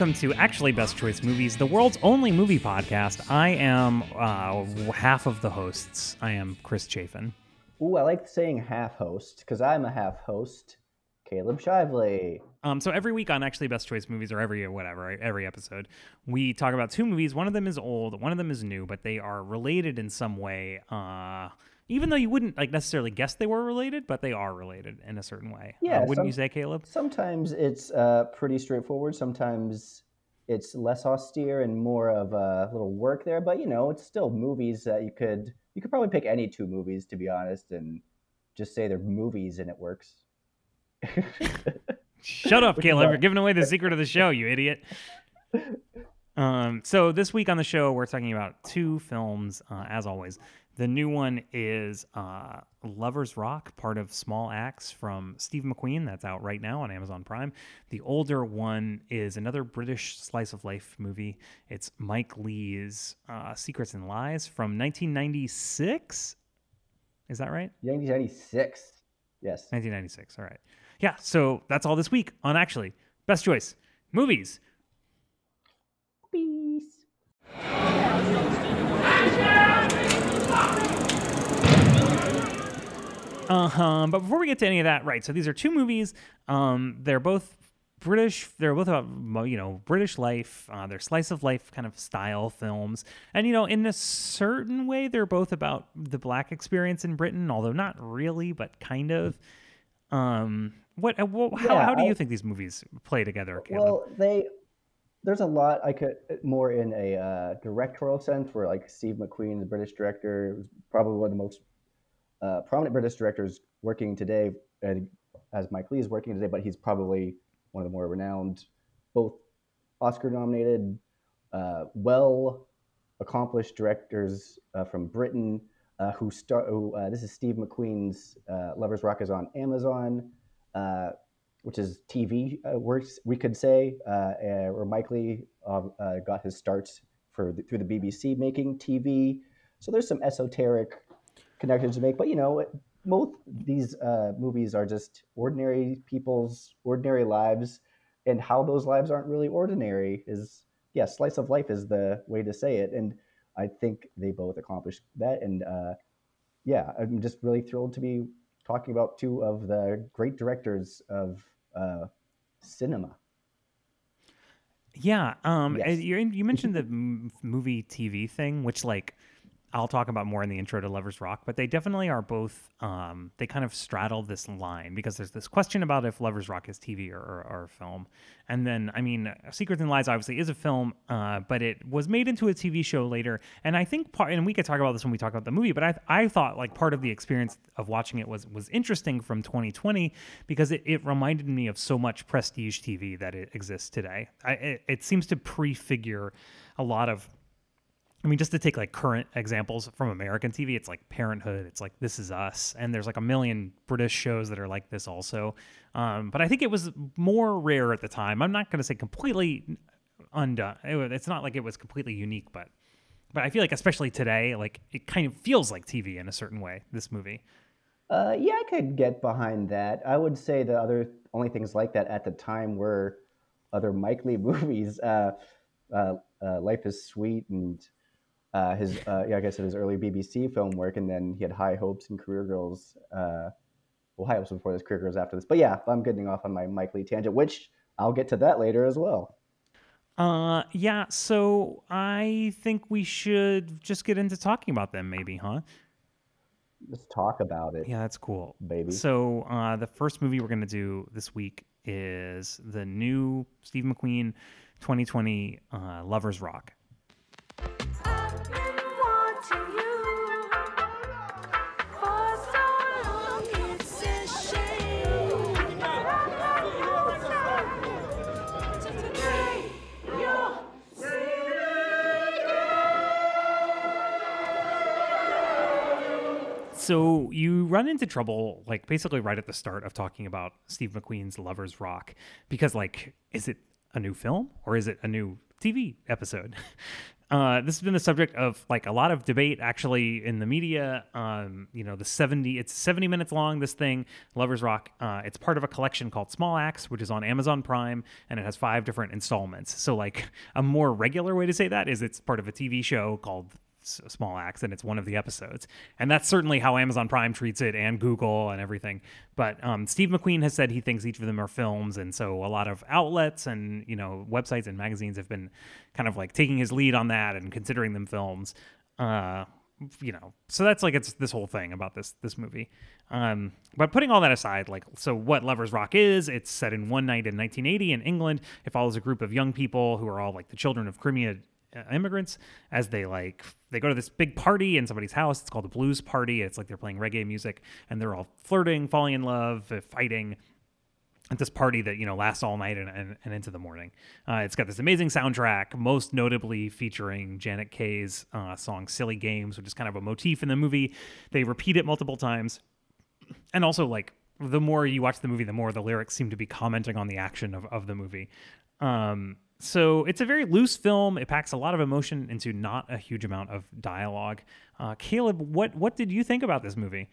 welcome to Actually Best Choice Movies, the world's only movie podcast. I am uh, half of the hosts. I am Chris Chafin. Ooh, I like saying half host because I'm a half host. Caleb Shively. Um, so every week on Actually Best Choice Movies, or every whatever, every episode, we talk about two movies. One of them is old, one of them is new, but they are related in some way. Uh, even though you wouldn't like necessarily guess they were related, but they are related in a certain way. Uh, Yeah, wouldn't some- you say, Caleb? Sometimes it's uh, pretty straightforward. Sometimes it's less austere and more of a little work there. But you know, it's still movies that you could you could probably pick any two movies to be honest, and just say they're movies and it works. Shut up, Caleb. You're giving away the secret of the show, you idiot. Um, so this week on the show, we're talking about two films, uh, as always. The new one is uh, Lovers Rock, part of Small Axe from Steve McQueen. That's out right now on Amazon Prime. The older one is another British slice of life movie. It's Mike Leigh's uh, Secrets and Lies from 1996. Is that right? 1996. Yes. 1996. All right. Yeah. So that's all this week on actually best choice movies. Peace. Uh huh. But before we get to any of that, right? So these are two movies. Um, they're both British. They're both about you know British life. Uh, they're slice of life kind of style films, and you know in a certain way they're both about the black experience in Britain, although not really, but kind of. Um, what? uh, how, Yeah, how do you I- think these movies play together, Caleb? Well, they there's a lot I could more in a uh, directorial sense where like Steve McQueen, the British director, was probably one of the most uh, prominent British directors working today, as Mike Leigh is working today, but he's probably one of the more renowned, both Oscar-nominated, uh, well accomplished directors uh, from Britain. Uh, who start? Who, uh, this is Steve McQueen's uh, Lovers Rock is on Amazon. Which is TV works, we could say, uh, or Mike Leigh got his starts for the, through the BBC making TV. So there's some esoteric connections to make, but you know, both these uh, movies are just ordinary people's ordinary lives, and how those lives aren't really ordinary is, yeah, slice of life is the way to say it, and I think they both accomplished that, and uh, yeah, I'm just really thrilled to be talking about two of the great directors of uh, cinema. Yeah. Um. Yes. You you mentioned the movie TV thing, which like I'll talk about more in the intro to Lovers Rock, but they definitely are both. Um. They kind of straddle this line because there's this question about if Lovers Rock is TV or, or, or film, and then I mean, Secrets and Lies obviously is a film, uh, but it was made into a TV show later, and I think part and we could talk about this when we talk about the movie, but I I thought like part of the experience of watching it was was interesting from 2020 because it, it reminded me of so much prestige TV that it exists today. I, it, it seems to prefigure a lot of I mean, just to take like current examples from American TV, it's like Parenthood, it's like This Is Us, and there's like a million British shows that are like this also. Um, but I think it was more rare at the time. I'm not going to say completely undone. It It's not like it was completely unique, but but I feel like especially today, like it kind of feels like TV in a certain way. This movie. Uh, yeah, I could get behind that. I would say the other only things like that at the time were other Mike Leigh movies. Uh, uh, uh, Life is Sweet and uh, his, uh, yeah, I guess his early BBC film work, and then he had High Hopes and Career Girls. Uh, well, High Hopes before this, Career Girls after this. But yeah, I'm getting off on my Mike Leigh tangent, which I'll get to that later as well. Uh, yeah. So I think we should just get into talking about them, maybe, huh? Let's talk about it, Yeah, that's cool. baby. So uh, the first movie we're going to do this week is the new Steve McQueen 2020 uh, Lovers Rock. So you run into trouble, like basically right at the start of talking about Steve McQueen's Lovers Rock, because like, is it a new film or is it a new TV episode? uh, this has been the subject of like a lot of debate actually in the media. Um, you know, the 70, it's 70 minutes long, this thing, Lovers Rock. Uh, it's part of a collection called Small Axe, which is on Amazon Prime, and it has five different installments. So, like, a more regular way to say that is it's part of a TV show called Small Axe, and it's one of the episodes. And that's certainly how Amazon Prime treats it, and Google and everything. But um, Steve McQueen has said he thinks each of them are films, and so a lot of outlets and you know websites and magazines have been kind of like taking his lead on that and considering them films. Uh, you know, so that's like it's this whole thing about this this movie. Um, but putting all that aside, like, so what Lovers Rock is, it's set in one night in 1980 in England. It follows a group of young people who are all like the children of Crimea immigrants as they like they go to this big party in somebody's house. It's called a blues party. It's like they're playing reggae music and they're all flirting, falling in love, uh, fighting at this party that you know lasts all night and, and, and into the morning. Uh, it's got this amazing soundtrack, most notably featuring Janet Kay's uh, song "Silly Games," which is kind of a motif in the movie. They repeat it multiple times, and also like the more you watch the movie, the more the lyrics seem to be commenting on the action of, of the movie. Um, so it's a very loose film. It packs a lot of emotion into not a huge amount of dialogue. Uh, Caleb, what what did you think about this movie?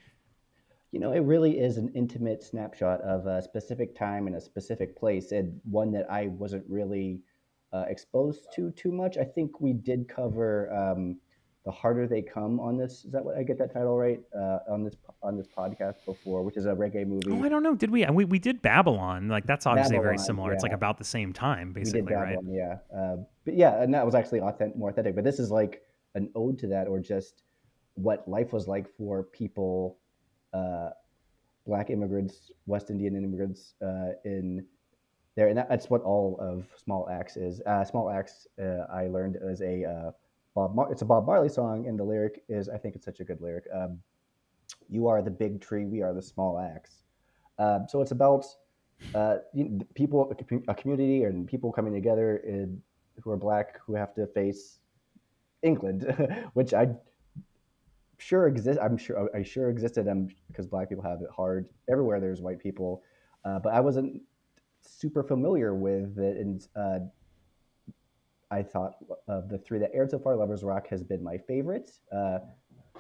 You know, it really is an intimate snapshot of a specific time and a specific place, and one that I wasn't really uh, exposed to too much. I think we did cover um, "The Harder They Come" on this. Is that what I get that title right? Uh, on this on this podcast before, which is a reggae movie. Oh, I don't know. Did we? We we did Babylon. Like that's obviously very Babylon, similar. It's like about the same time, we basically, did right? Yeah. Uh, but yeah, and that was actually authentic, more authentic. But this is like an ode to that, or just what life was like for people, uh, black immigrants, West Indian immigrants uh, in there, and that, that's what all of Small Axe is. Uh, Small Axe, uh, I learned is a uh, Bob. Mar- it's a Bob Marley song, and the lyric is, I think it's such a good lyric. Um, you are the big tree, we are the small axe. Um, so it's about uh, people, a commu- a community, and people coming together in, who are black who have to face England, which I sure exist. I'm sure I sure existed. Um, because black people have it hard everywhere. There's white people, uh, but I wasn't super familiar with it, and uh, I thought of the three that aired so far, Lovers Rock has been my favorite. Uh,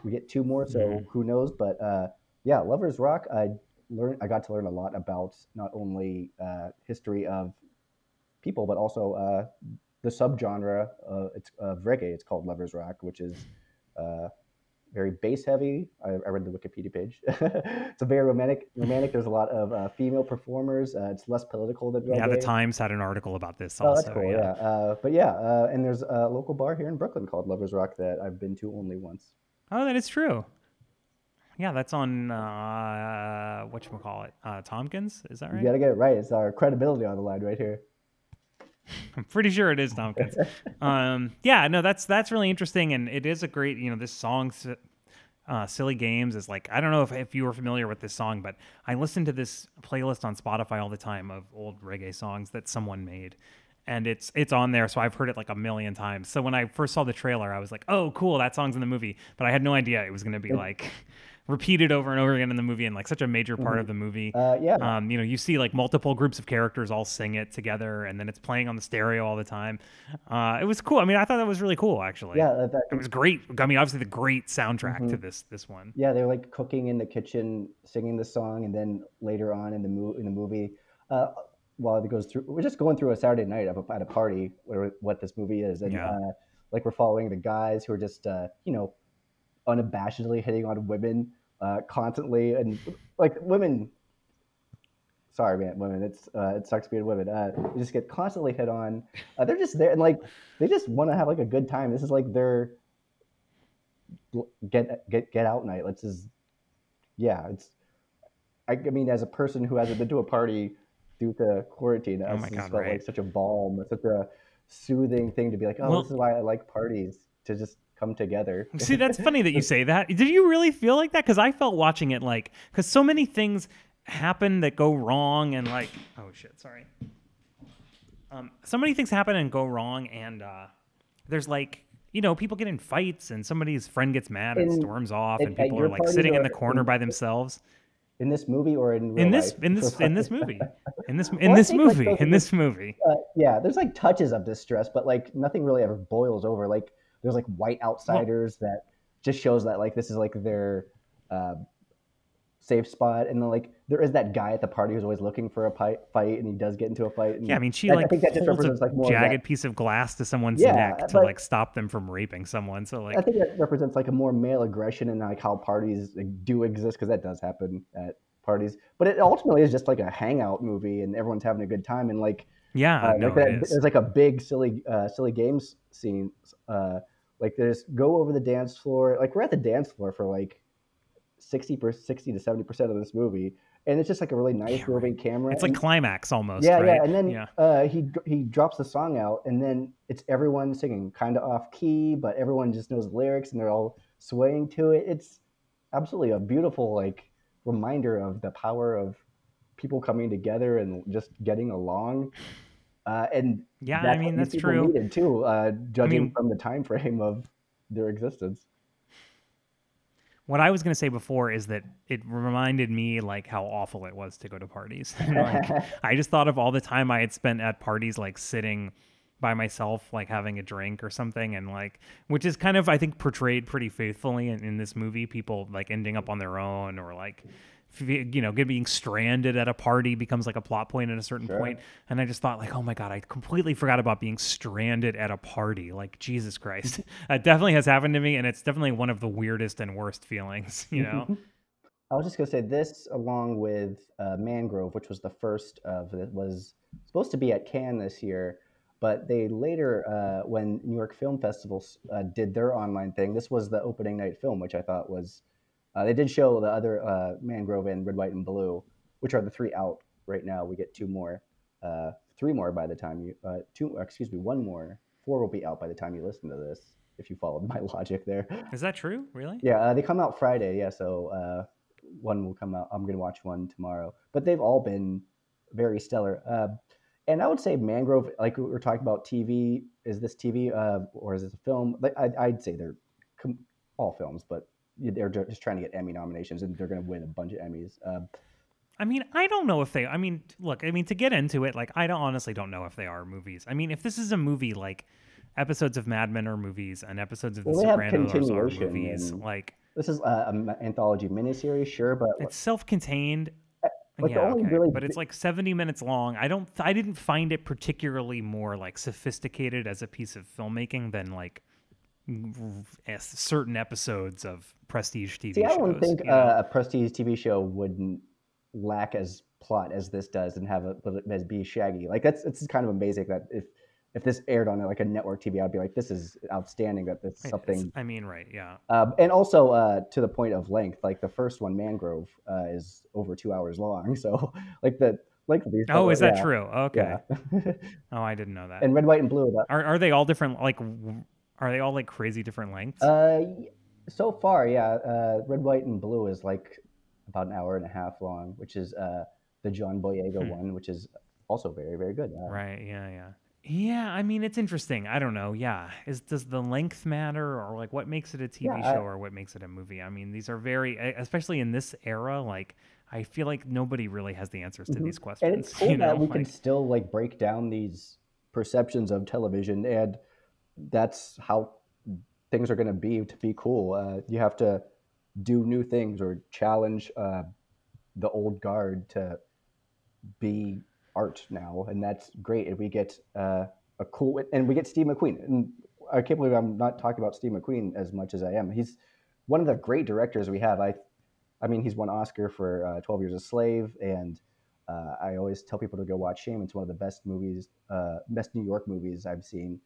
we get two more, so Mhm. who knows? But uh, yeah, Lovers Rock. I learned. I got to learn a lot about not only uh, history of people, but also uh, the subgenre uh, it's, of reggae. It's called Lovers Rock, which is uh, very bass heavy. I, I read the Wikipedia page. it's a very romantic. Romantic. There's a lot of uh, female performers. Uh, it's less political than reggae. Yeah, the Times had an article about this Oh, also. that's cool. Yeah, Uh, but yeah, uh, and there's a local bar here in Brooklyn called Lovers Rock that I've been to only once. Oh, that is true. Yeah, that's on uh, what you call it, uh, Tompkins. Is that right? You gotta get it right. It's our credibility on the line right here. I'm pretty sure it is Tompkins. um, yeah, no, that's that's really interesting, and it is a great. You know, this song, uh, "Silly Games," is like I don't know if if you were familiar with this song, but I listen to this playlist on Spotify all the time of old reggae songs that someone made. And it's it's on there, so I've heard it like a million times. So when I first saw the trailer, I was like, "Oh, cool, that song's in the movie." But I had no idea it was going to be like repeated over and over again in the movie, and like such a major part of the movie. Uh, yeah, Um, you know, you see like multiple groups of characters all sing it together, and then it's playing on the stereo all the time. Uh, it was cool. I mean, I thought that was really cool, actually. yeah, that, it was great. I mean, obviously the great soundtrack Mm-hmm. to this this one. yeah. They're like cooking in the kitchen, singing the song, and then later on in the mo- in the movie, uh, while it goes through, we're just going through a Saturday night of a, at a party where what this movie is, and Yeah. uh, like we're following the guys who are just uh, you know unabashedly hitting on women uh, constantly, and like women. Sorry, man, women. It's uh, it sucks being women. Uh, they just get constantly hit on. Uh, they're just there, and like they just want to have like a good time. This is like their get get get out night. Let's just yeah. It's I, I mean, as a person who hasn't been to a party due to quarantine, Oh this my God, felt right. like such a balm, such a soothing thing to be like, oh, Well- this is why I like parties to just come together. See, that's funny that you say that. Did you really feel like that? Because I felt watching it like because so many things happen that go wrong and like oh shit, sorry. Um, so many things happen and go wrong, and uh, there's like you know people get in fights and somebody's friend gets mad and In- storms off, and people are like sitting in the corner in- by themselves. in this movie or in real in this life? in this in this movie in this in Well, this like, movie those- in this movie uh, yeah, there's like touches of distress, but like nothing really ever boils over. Like there's like white outsiders that just shows that like this is like their uh, safe spot. And then like there is that guy at the party who's always looking for a pi- fight, and he does get into a fight. And Yeah, I mean, she I- I like think that just represents, a like, more that- jagged piece of glass to someone's Yeah, neck to but- like stop them from raping someone. So like, I think that represents like a more male aggression and like how parties like, do exist because that does happen at parties. But it ultimately is just like a hangout movie, and everyone's having a good time. And like, yeah, uh, no, like that, it is. there's like a big silly, uh, silly games scene. Uh, like there's go over the dance floor. Like we're at the dance floor for like sixty per sixty to seventy percent of this movie, and it's just like a really nice Yeah, moving camera. It's like and- climax almost. yeah, right? yeah, and then yeah. uh, he he drops the song out, and then it's everyone singing, kind of off key, but everyone just knows the lyrics, and they're all swaying to it. It's absolutely a beautiful like reminder of the power of people coming together and just getting along. Uh, and Yeah, I mean that's true. Needed too, uh, judging mean- from the time frame of their existence. What I was going to say before is that it reminded me like how awful it was to go to parties. like, I just thought of all the time I had spent at parties, like sitting by myself, like having a drink or something, and like, which is kind of I think portrayed pretty faithfully in, in this movie. People like ending up on their own or like. You know, being stranded at a party becomes like a plot point at a certain Sure. point. and I just thought, like, oh my god, I completely forgot about being stranded at a party. Like, Jesus Christ, that definitely has happened to me, and it's definitely one of the weirdest and worst feelings. You know, I was just gonna say this, along with uh, Mangrove, which was the first of it, was supposed to be at Cannes this year, but they later, uh, when New York Film Festival uh, did their online thing, this was the opening night film, which I thought was. Uh, they did show the other uh, Mangrove and Red, White, and Blue, which are the three out right now. We get two more, uh, three more by the time you, uh, two, excuse me, one more. Four will be out by the time you listen to this, if you followed my logic there. is that true? Really? Yeah, uh, they come out Friday. Yeah, so uh, one will come out. I'm gonna watch one tomorrow. But they've all been very stellar. Uh, and I would say Mangrove, like we were talking about TV. Is this TV uh, or is this a film? Like I'd, I'd say they're com- all films, but they're just trying to get Emmy nominations, and they're gonna win a bunch of Emmys. Uh, I mean, I don't know if they. I mean, look, I mean, to get into it, like, I don't honestly don't know if they are movies. I mean, if this is a movie, like, episodes of Mad Men are movies and episodes of The Well, have Sopranos are movies, like, this is a, an anthology miniseries, sure, but it's self-contained. like yeah, only okay, really but it's like 70 minutes long. I don't. I didn't find it particularly more like sophisticated as a piece of filmmaking than like certain episodes of prestige TV See, shows. I don't think you know? uh, a prestige TV show wouldn't lack as plot as this does and have a but as be shaggy. Like that's it's kind of amazing that if if this aired on like a network TV, I'd be like, this is outstanding. That this something. I mean, right? Yeah. Um, and also uh, to the point of length, like the first one, Mangrove, uh, is over two hours long. So like the like these. Oh, is that yeah, true? Okay. Yeah. Oh, I didn't know that. and red, white, and blue. That, Are are they all different? Like, are they all like crazy different lengths? Uh, so far, yeah. Uh, Red, White, and Blue is like about an hour and a half long, which is uh, the John Boyega Hmm. one, which is also very, very good. Uh, right. Yeah. Yeah. Yeah. I mean, it's interesting. I don't know. Yeah. Is does the length matter, or like what makes it a TV Yeah, I- show, or what makes it a movie? I mean, these are very, especially in this era. Like, I feel like nobody really has the answers to Mhm. these And questions. it's cool you know, that we like, can still like break down these perceptions of television, and that's how things are going to be to be cool. Uh, you have to do new things or challenge uh, the old guard to be art now, and that's great. And we get uh, a cool, and we get Steve McQueen. And I can't believe I'm not talking about Steve McQueen as much as I am. He's one of the great directors we have. I, I mean, he's won Oscar for uh, Twelve Years a Slave, and uh, I always tell people to go watch Shame. It's one of the best movies, uh, best New York movies I've seen.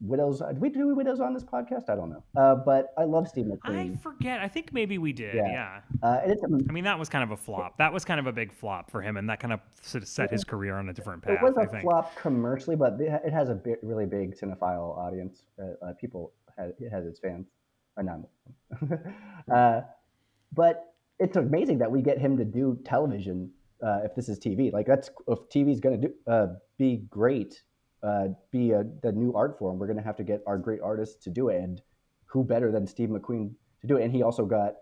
Uh, Widows, did we do Widows on this podcast? I don't know, uh, but I love Steve I McQueen. forget. I think maybe we did. Yeah. Yeah. Uh, and it's, I mean, that was kind of a flop. That was kind of a big flop for him, and that kind of sort of set his career on a different path. It was I a flop commercially, but it has a really big cinephile audience. Uh, uh, people, has, it has its fans, or not. uh, but it's amazing that we get him to do television. Uh, if this is TV, like that's if TV is going to do uh, be great, uh, be a, the new art form, we're going to have to get our great artists to do it. And who better than Steve McQueen to do it? And he also got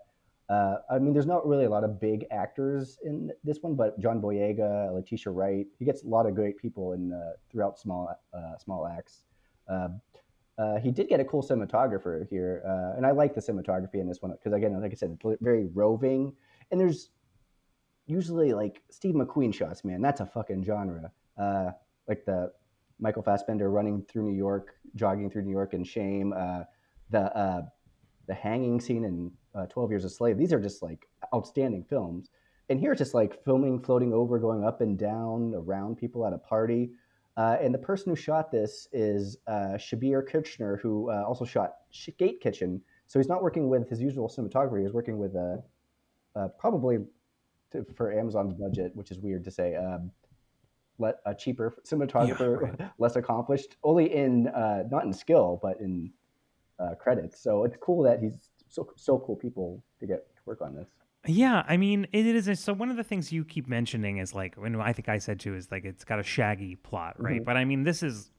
uh, I mean, there's not really a lot of big actors in this one, but John Boyega, Letitia Wright, he gets a lot of great people in uh, throughout small uh, Small Axe. Uh, Uh, he did get a cool cinematographer here, uh, and I like the cinematography in this one because again, like I said, it's very roving, and there's usually like Steve McQueen shots. Man, that's a fucking genre. Uh, like the Michael Fassbender running through New York, jogging through New York in shame. Uh, the uh, the hanging scene in uh, Twelve Years a Slave. These are just like outstanding films. And here it's just like filming, floating over, going up and down around people at a party. Uh, and the person who shot this is uh, Shabier Kirchner, who uh, also shot Skate Kitchen. So he's not working with his usual cinematographer. He's working with probably to, for Amazon's budget, which is weird to say, um, let a cheaper cinematographer, less accomplished, only in uh, not in skill, but in uh, credits. So it's cool that he's so so cool people to get to work on this. Yeah, I mean, it is. So one of the things you keep mentioning is like, when I think I said too, is like it's got a shaggy plot, right? Mhm. But I mean, this is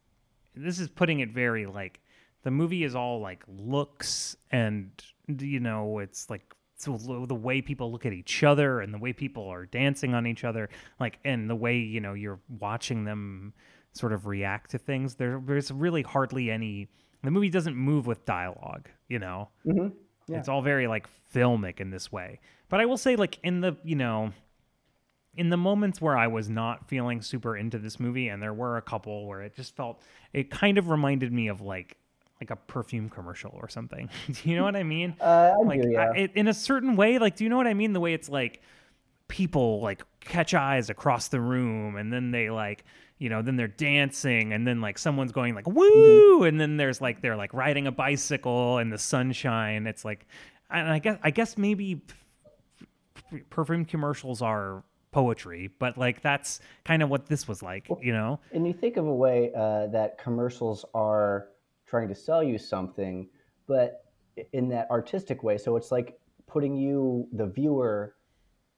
this is putting it very like the movie is all like looks and you know it's like the way people look at each other and the way people are dancing on each other, like and the way you know you're watching them sort of react to things. There, there's really hardly any. The movie doesn't move with dialogue, you know. Mm-hmm. Yeah. It's all very like filmic in this way. But I will say, like in the you know, in the moments where I was not feeling super into this movie, and there were a couple where it just felt it kind of reminded me of like like a perfume commercial or something. do you know what I mean? Uh, I like do, yeah. I, it, in a certain way. Like, do you know what I mean? The way it's like people like catch eyes across the room, and then they like you know then they're dancing, and then like someone's going like woo, and then there's like they're like riding a bicycle in the sunshine. It's like, and I guess I guess maybe perfume commercials are poetry, but like that's kind of what this was like, you know? and you think of a way uh, that commercials are trying to sell you something, but in that artistic way. So it's like putting you, the viewer,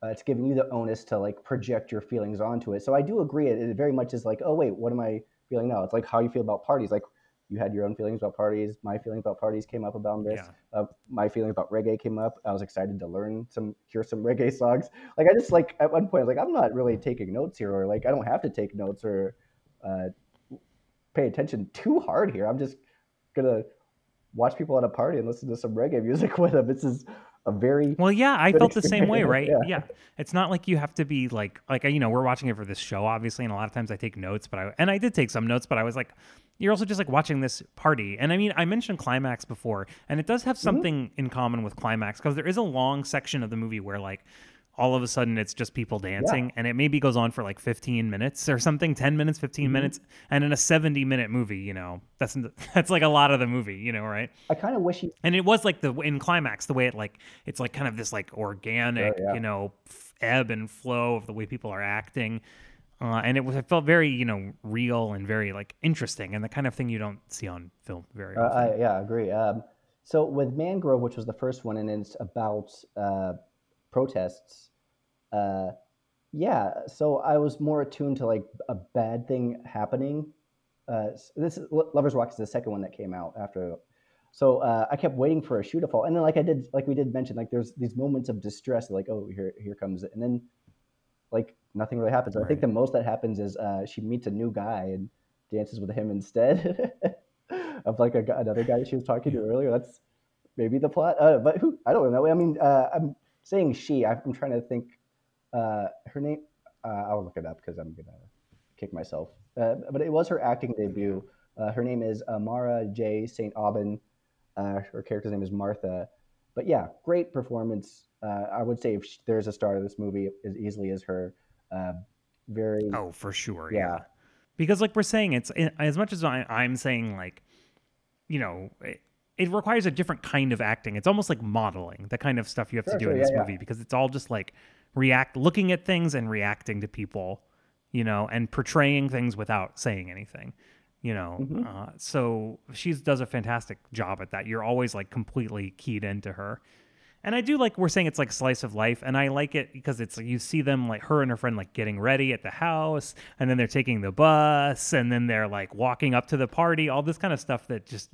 uh, it's giving you the onus to like project your feelings onto it. So I do agree. It, it very much is like, oh wait, what am I feeling now? It's like how you feel about parties. Like you had your own feelings about parties. My feelings about parties came up about this. Yeah. Uh, my feelings about reggae came up. I was excited to learn some, hear some reggae songs. Like I just like at one point I was like, I'm not really taking notes here, or like I don't have to take notes or uh, pay attention too hard here. I'm just gonna watch people at a party and listen to some reggae music with them. This is a very Well, yeah, I felt the same way, right? Yeah. yeah. It's not like you have to be like like you know, we're watching it for this show obviously, and a lot of times I take notes, but I and I did take some notes, but I was like you're also just like watching this party. And I mean, I mentioned Climax before, and it does have mm-hmm. something in common with Climax because there is a long section of the movie where like all of a sudden it's just people dancing and it maybe goes on for like 15 minutes or something 10 minutes 15 minutes and in a 70 minute movie you know that's that's like a lot of the movie you know right I kind of wish he and it was like the in climax the way it like it's like kind of this like organic yeah. you know ebb and flow of the way people are acting uh, and it was it felt very you know real and very like interesting and the kind of thing you don't see on film very Uh, often I, yeah, I agree. Um, so with Mangrove, which was the first one, and it's about uh, protests. Uh, yeah, so I was more attuned to like a bad thing happening. Uh, this is, Lovers Rock is the second one that came out after. So uh, I kept waiting for a shoe to fall, and then like I did, like we did mention, like there's these moments of distress, like oh here here comes it, and then like nothing really happens. I think the most that happens is uh, she meets a new guy and dances with him instead of like a, another guy she was talking to earlier. That's maybe the plot, uh, but who I don't know. I mean, uh, I'm saying she. I'm trying to think. Uh, her name. Uh, I'll look it up because I'm gonna kick myself. Uh, but it was her acting debut. Uh, her name is Amarah-Jae St. Aubyn. Uh, her character's name is Martha. But yeah, great performance. Uh, I would say if sh there's a star of this movie as easily as her. Uh, very oh for sure yeah. yeah, because like we're saying it's as much as I, i'm saying like you know it, requires a different kind of acting it's almost like modeling the kind of stuff you have Sure, to do sure, in this yeah. movie because it's all just like react looking at things and reacting to people you know and portraying things without saying anything you know Mm-hmm. uh, so she does a fantastic job at that you're always like completely keyed into her and I do like we're saying it's like slice of life, and I like it because it's you see them like her and her friend like getting ready at the house, and then they're taking the bus, and then they're like walking up to the party, all this kind of stuff that just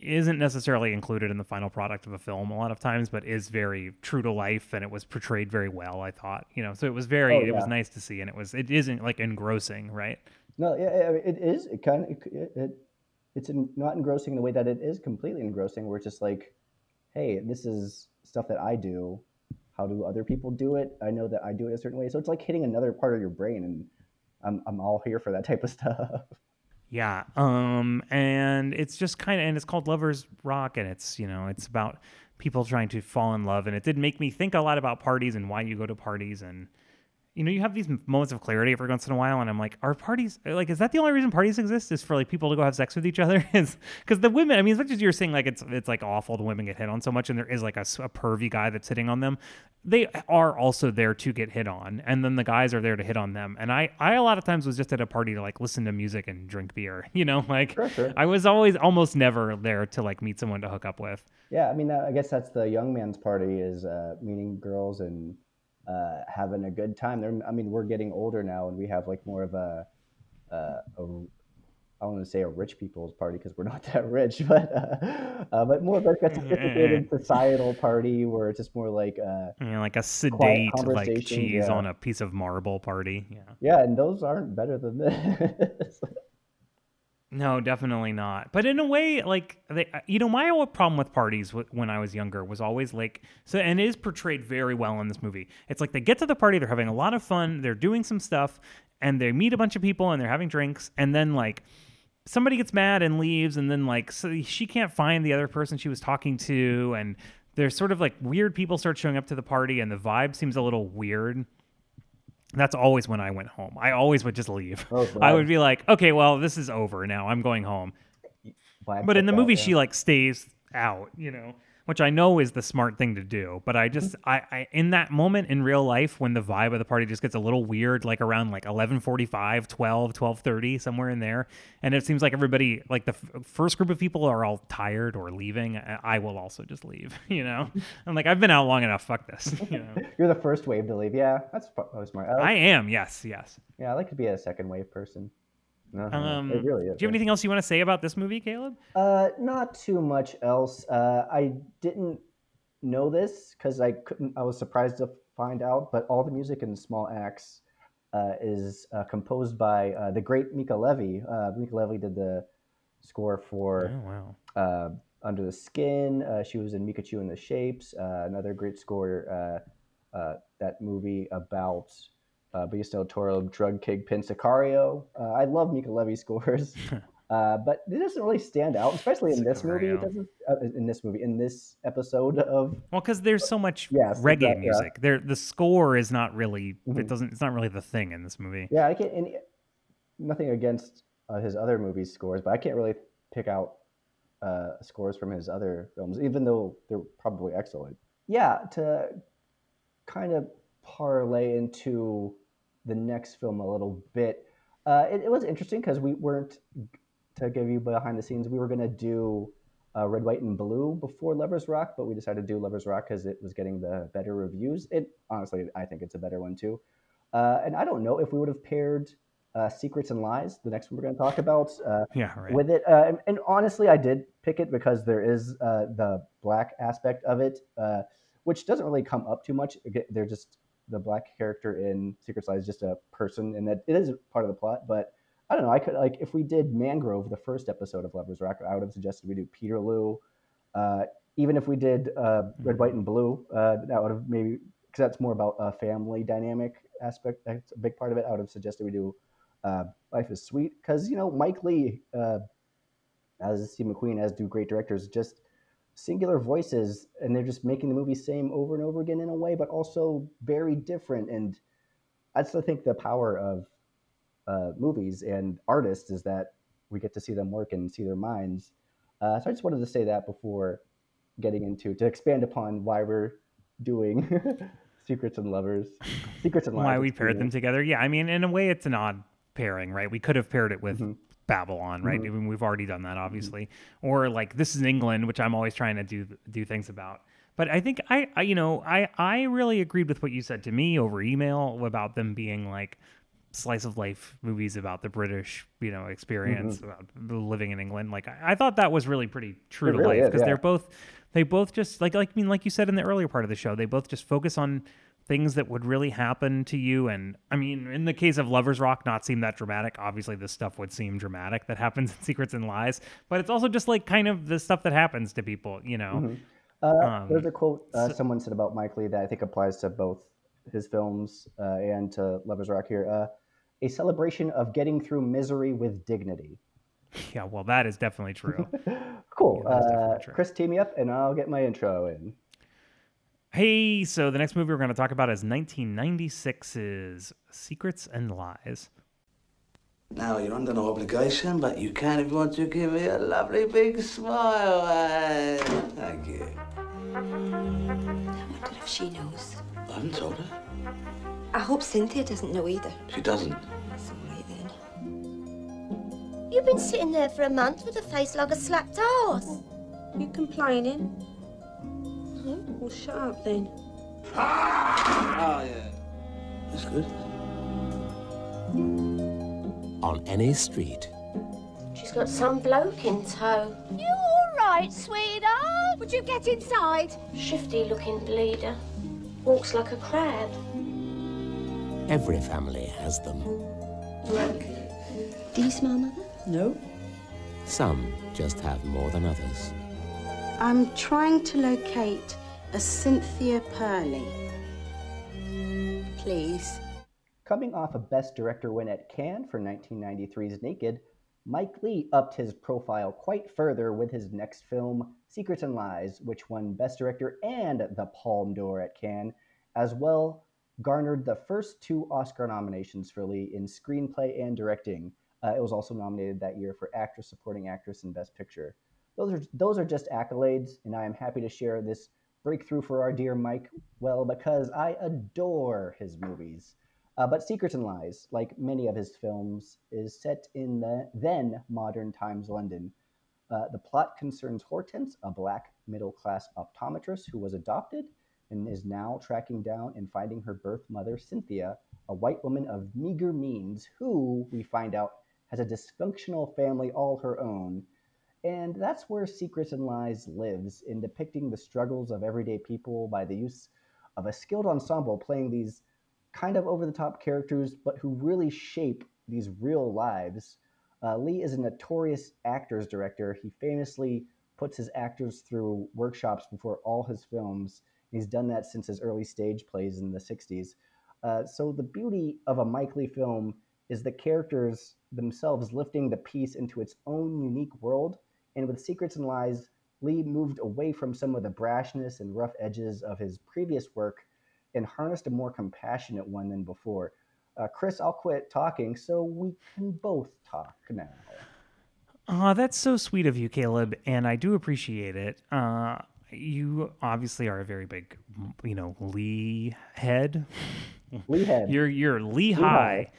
isn't necessarily included in the final product of a film a lot of times, but is very true to life, and it was portrayed very well. I thought, you know, so it was very, Oh, it was nice to see, and it was, it isn't like engrossing, right? No, yeah, yeah, it is. It kind of it, it it's not engrossing in the way that it is completely engrossing, where it's just like, hey, this is stuff that I do. How do other people do it? I know that I do it a certain way. So it's like hitting another part of your brain, and I'm I'm all here for that type of stuff. Yeah. Um and it's just kind of and it's called Lovers Rock and it's, you know, it's about people trying to fall in love and it did make me think a lot about parties and why you go to parties and you know, you have these moments of clarity every once in a while, and I'm like, are parties like, is that the only reason parties exist? Is for like people to go have sex with each other? Is because the women, I mean, as much as you're saying like it's it's like awful the women get hit on so much, and there is like a pervy guy that's hitting on them, they are also there to get hit on, and then the guys are there to hit on them. And I, I a lot of times was just at a party to like listen to music and drink beer, you know, like Sure, sure. I was always almost never there to like meet someone to hook up with. Yeah, I mean, uh, I guess that's the young man's party is uh, meeting girls and uh, having a good time. They're, I mean, we're getting older now, and we have like more of a, uh, a I don't want to say a rich people's party because we're not that rich, but uh, uh, but more of like a sophisticated societal party where it's just more like uh, You know, like a sedate like cheese yeah. on a piece of marble party. Yeah. yeah, and those aren't better than this. No, definitely not. But in a way, like they, uh, you know, my problem with parties wh- when I was younger was always like so, and it is portrayed very well in this movie. It's like they get to the party, they're having a lot of fun, they're doing some stuff, and they meet a bunch of people and they're having drinks, and then like somebody gets mad and leaves, and then like so she can't find the other person she was talking to, and there's sort of like weird people start showing up to the party, and the vibe seems a little weird. That's always when I went home. I always would just leave. Oh, I would be like, okay, well, this is over now. I'm going home. Vibe But in the out, movie, yeah. she like stays out, you know, which I know is the smart thing to do. But I just, I, I, in that moment in real life, when the vibe of the party just gets a little weird, like around like 11:45, 12, 12:30, somewhere in there, and it seems like everybody, like the f- first group of people are all tired or leaving. I, I will also just leave, you know. I'm like, I've been out long enough. Fuck this, you know. You're the first wave to leave. Yeah, that's probably smart. I like, I am, yes, yes. yeah, I like to be a second wave person. Uh-huh. Um, it really is. do you have anything else you want to say about this movie, Caleb? Uh, not too much else. Uh, I didn't know this because I couldn't. I was surprised to find out. But all the music in Small Axe uh, is uh, composed by uh, the great Mica Levi. Uh, Mica Levi did the score for Oh wow. uh, Under the Skin. Uh, she was in Micachu and the Shapes. Uh, another great score. Uh, uh, that movie about uh, Benicio Toro drug kingpin Sicario. Uh, I love Mica Levi scores, uh, but it doesn't really stand out, especially in this movie. It doesn't. Uh, in this movie, in this episode of Well, because there's so much reggae yeah. music. There, the score is not really. It Mhm. doesn't. It's not really the thing in this movie. yeah, I can't. And nothing against uh, his other movie scores, but I can't really pick out uh, scores from his other films, even though they're probably excellent. Yeah, to kind of parlay into the next film a little bit, uh, it, it was interesting because we weren't to give you behind the scenes. We were gonna do uh, Red, White, and Blue before Lovers Rock, but we decided to do Lovers Rock because it was getting the better reviews. It honestly, I think it's a better one too. Uh, and I don't know if we would have paired uh, Secrets and Lies, the next one we're going to talk about, uh, Yeah, right. with it. Uh, and, and honestly, I did pick it because there is uh, the black aspect of it, uh, which doesn't really come up too much. They're just the black character in Secrets and Lies is just a person, and that it is part of the plot. But I don't know. I could like if we did Mangrove, the first episode of Lovers Rock, I would have suggested we do Peterloo. Uh, even if we did uh, Red, White, and Blue, uh, that would have maybe because that's more about a family dynamic aspect. That's a big part of it. I would have suggested we do uh, Life is Sweet because you know Mike Leigh, uh, as Steve McQueen, as do great directors, just singular voices, and they're just making the movie same over and over again in a way, but also very different. And i still think the power of uh, movies and artists is that we get to see them work and see their minds. Uh, so I just wanted to say that before getting into to expand upon why we're doing Secrets and Lovers, Secrets and. Why we paired them together? Yeah, I mean, in a way, it's an odd pairing, right? We could have paired it with Mhm. Babylon, right? Mhm. I mean, we've already done that, obviously. Or like this is England, which I'm always trying to do do things about. But I think I, I, you know, I I really agreed with what you said to me over email about them being like slice of life movies about the British, you know, experience about living in England. Like I, I thought that was really pretty true It to really life because yeah. they're both they both just like like I mean like you said in the earlier part of the show, they both just focus on things that would really happen to you. And I mean, in the case of Lovers Rock, not seem that dramatic. Obviously, this stuff would seem dramatic that happens in Secrets and Lies, but it's also just like kind of the stuff that happens to people, you know? Uh, Um, there's a quote uh, someone said about Mike Leigh that I think applies to both his films uh, and to Lovers Rock here. Uh, a celebration of getting through misery with dignity. Yeah, well, that is definitely true. Cool. Yeah, definitely uh, true. Chris, tee me up, and I'll get my intro in. Hey, so the next movie we're going to talk about is 1996's Secrets and Lies. Now, you're under no obligation, but you can if you want to give me a lovely big smile. eh? Thank you. I wonder if she knows. I haven't told her. I hope Cynthia doesn't know either. She doesn't. That's all right then. You've been sitting there for a month with a face like a slapped horse. You complaining? No? Well, shut up then. Ah! Oh, yeah. That's good. on any street. She's got some bloke in tow. You all right, sweetheart? Would you get inside? Shifty looking bleeder. Walks like a crab. Every family has them. Do you smell mother? No, Some just have more than others. I'm trying to locate a Cynthia Purley. Please. Coming off a Best Director win at Cannes for 1993's Naked, Mike Leigh upped his profile quite further with his next film, Secrets and Lies, which won Best Director and the Palme d'Or at Cannes, as well garnered the first two Oscar nominations for Leigh in screenplay and directing. Uh, it was also nominated that year for Actress, Supporting Actress, and Best Picture. Those are those are just accolades, and I am happy to share this breakthrough for our dear Mike. Well, because I adore his movies. Uh, but Secrets and Lies, like many of his films, is set in the then modern times London. Uh, the plot concerns Hortense, a black middle class optometrist who was adopted and is now tracking down and finding her birth mother, Cynthia, a white woman of meager means who, we find out, has a dysfunctional family all her own. And that's where Secrets and Lies lives, in depicting the struggles of everyday people by the use of a skilled ensemble playing these kind of over the top characters, but who really shape these real lives. Uh, Leigh is a notorious actors director. He famously puts his actors through workshops before all his films. He's done that since his early stage plays in the 60s. Uh, so, the beauty of a Mike Leigh film is the characters themselves lifting the piece into its own unique world. And with Secrets and Lies, Leigh moved away from some of the brashness and rough edges of his previous work and harnessed a more compassionate one than before. Uh, Chris, I'll quit talking so we can both talk now. Aw, that's so sweet of you, Caleb, and I do appreciate it. Uh, you obviously are a very big, you know, Lee head. Lee Head. You're you're Lee High.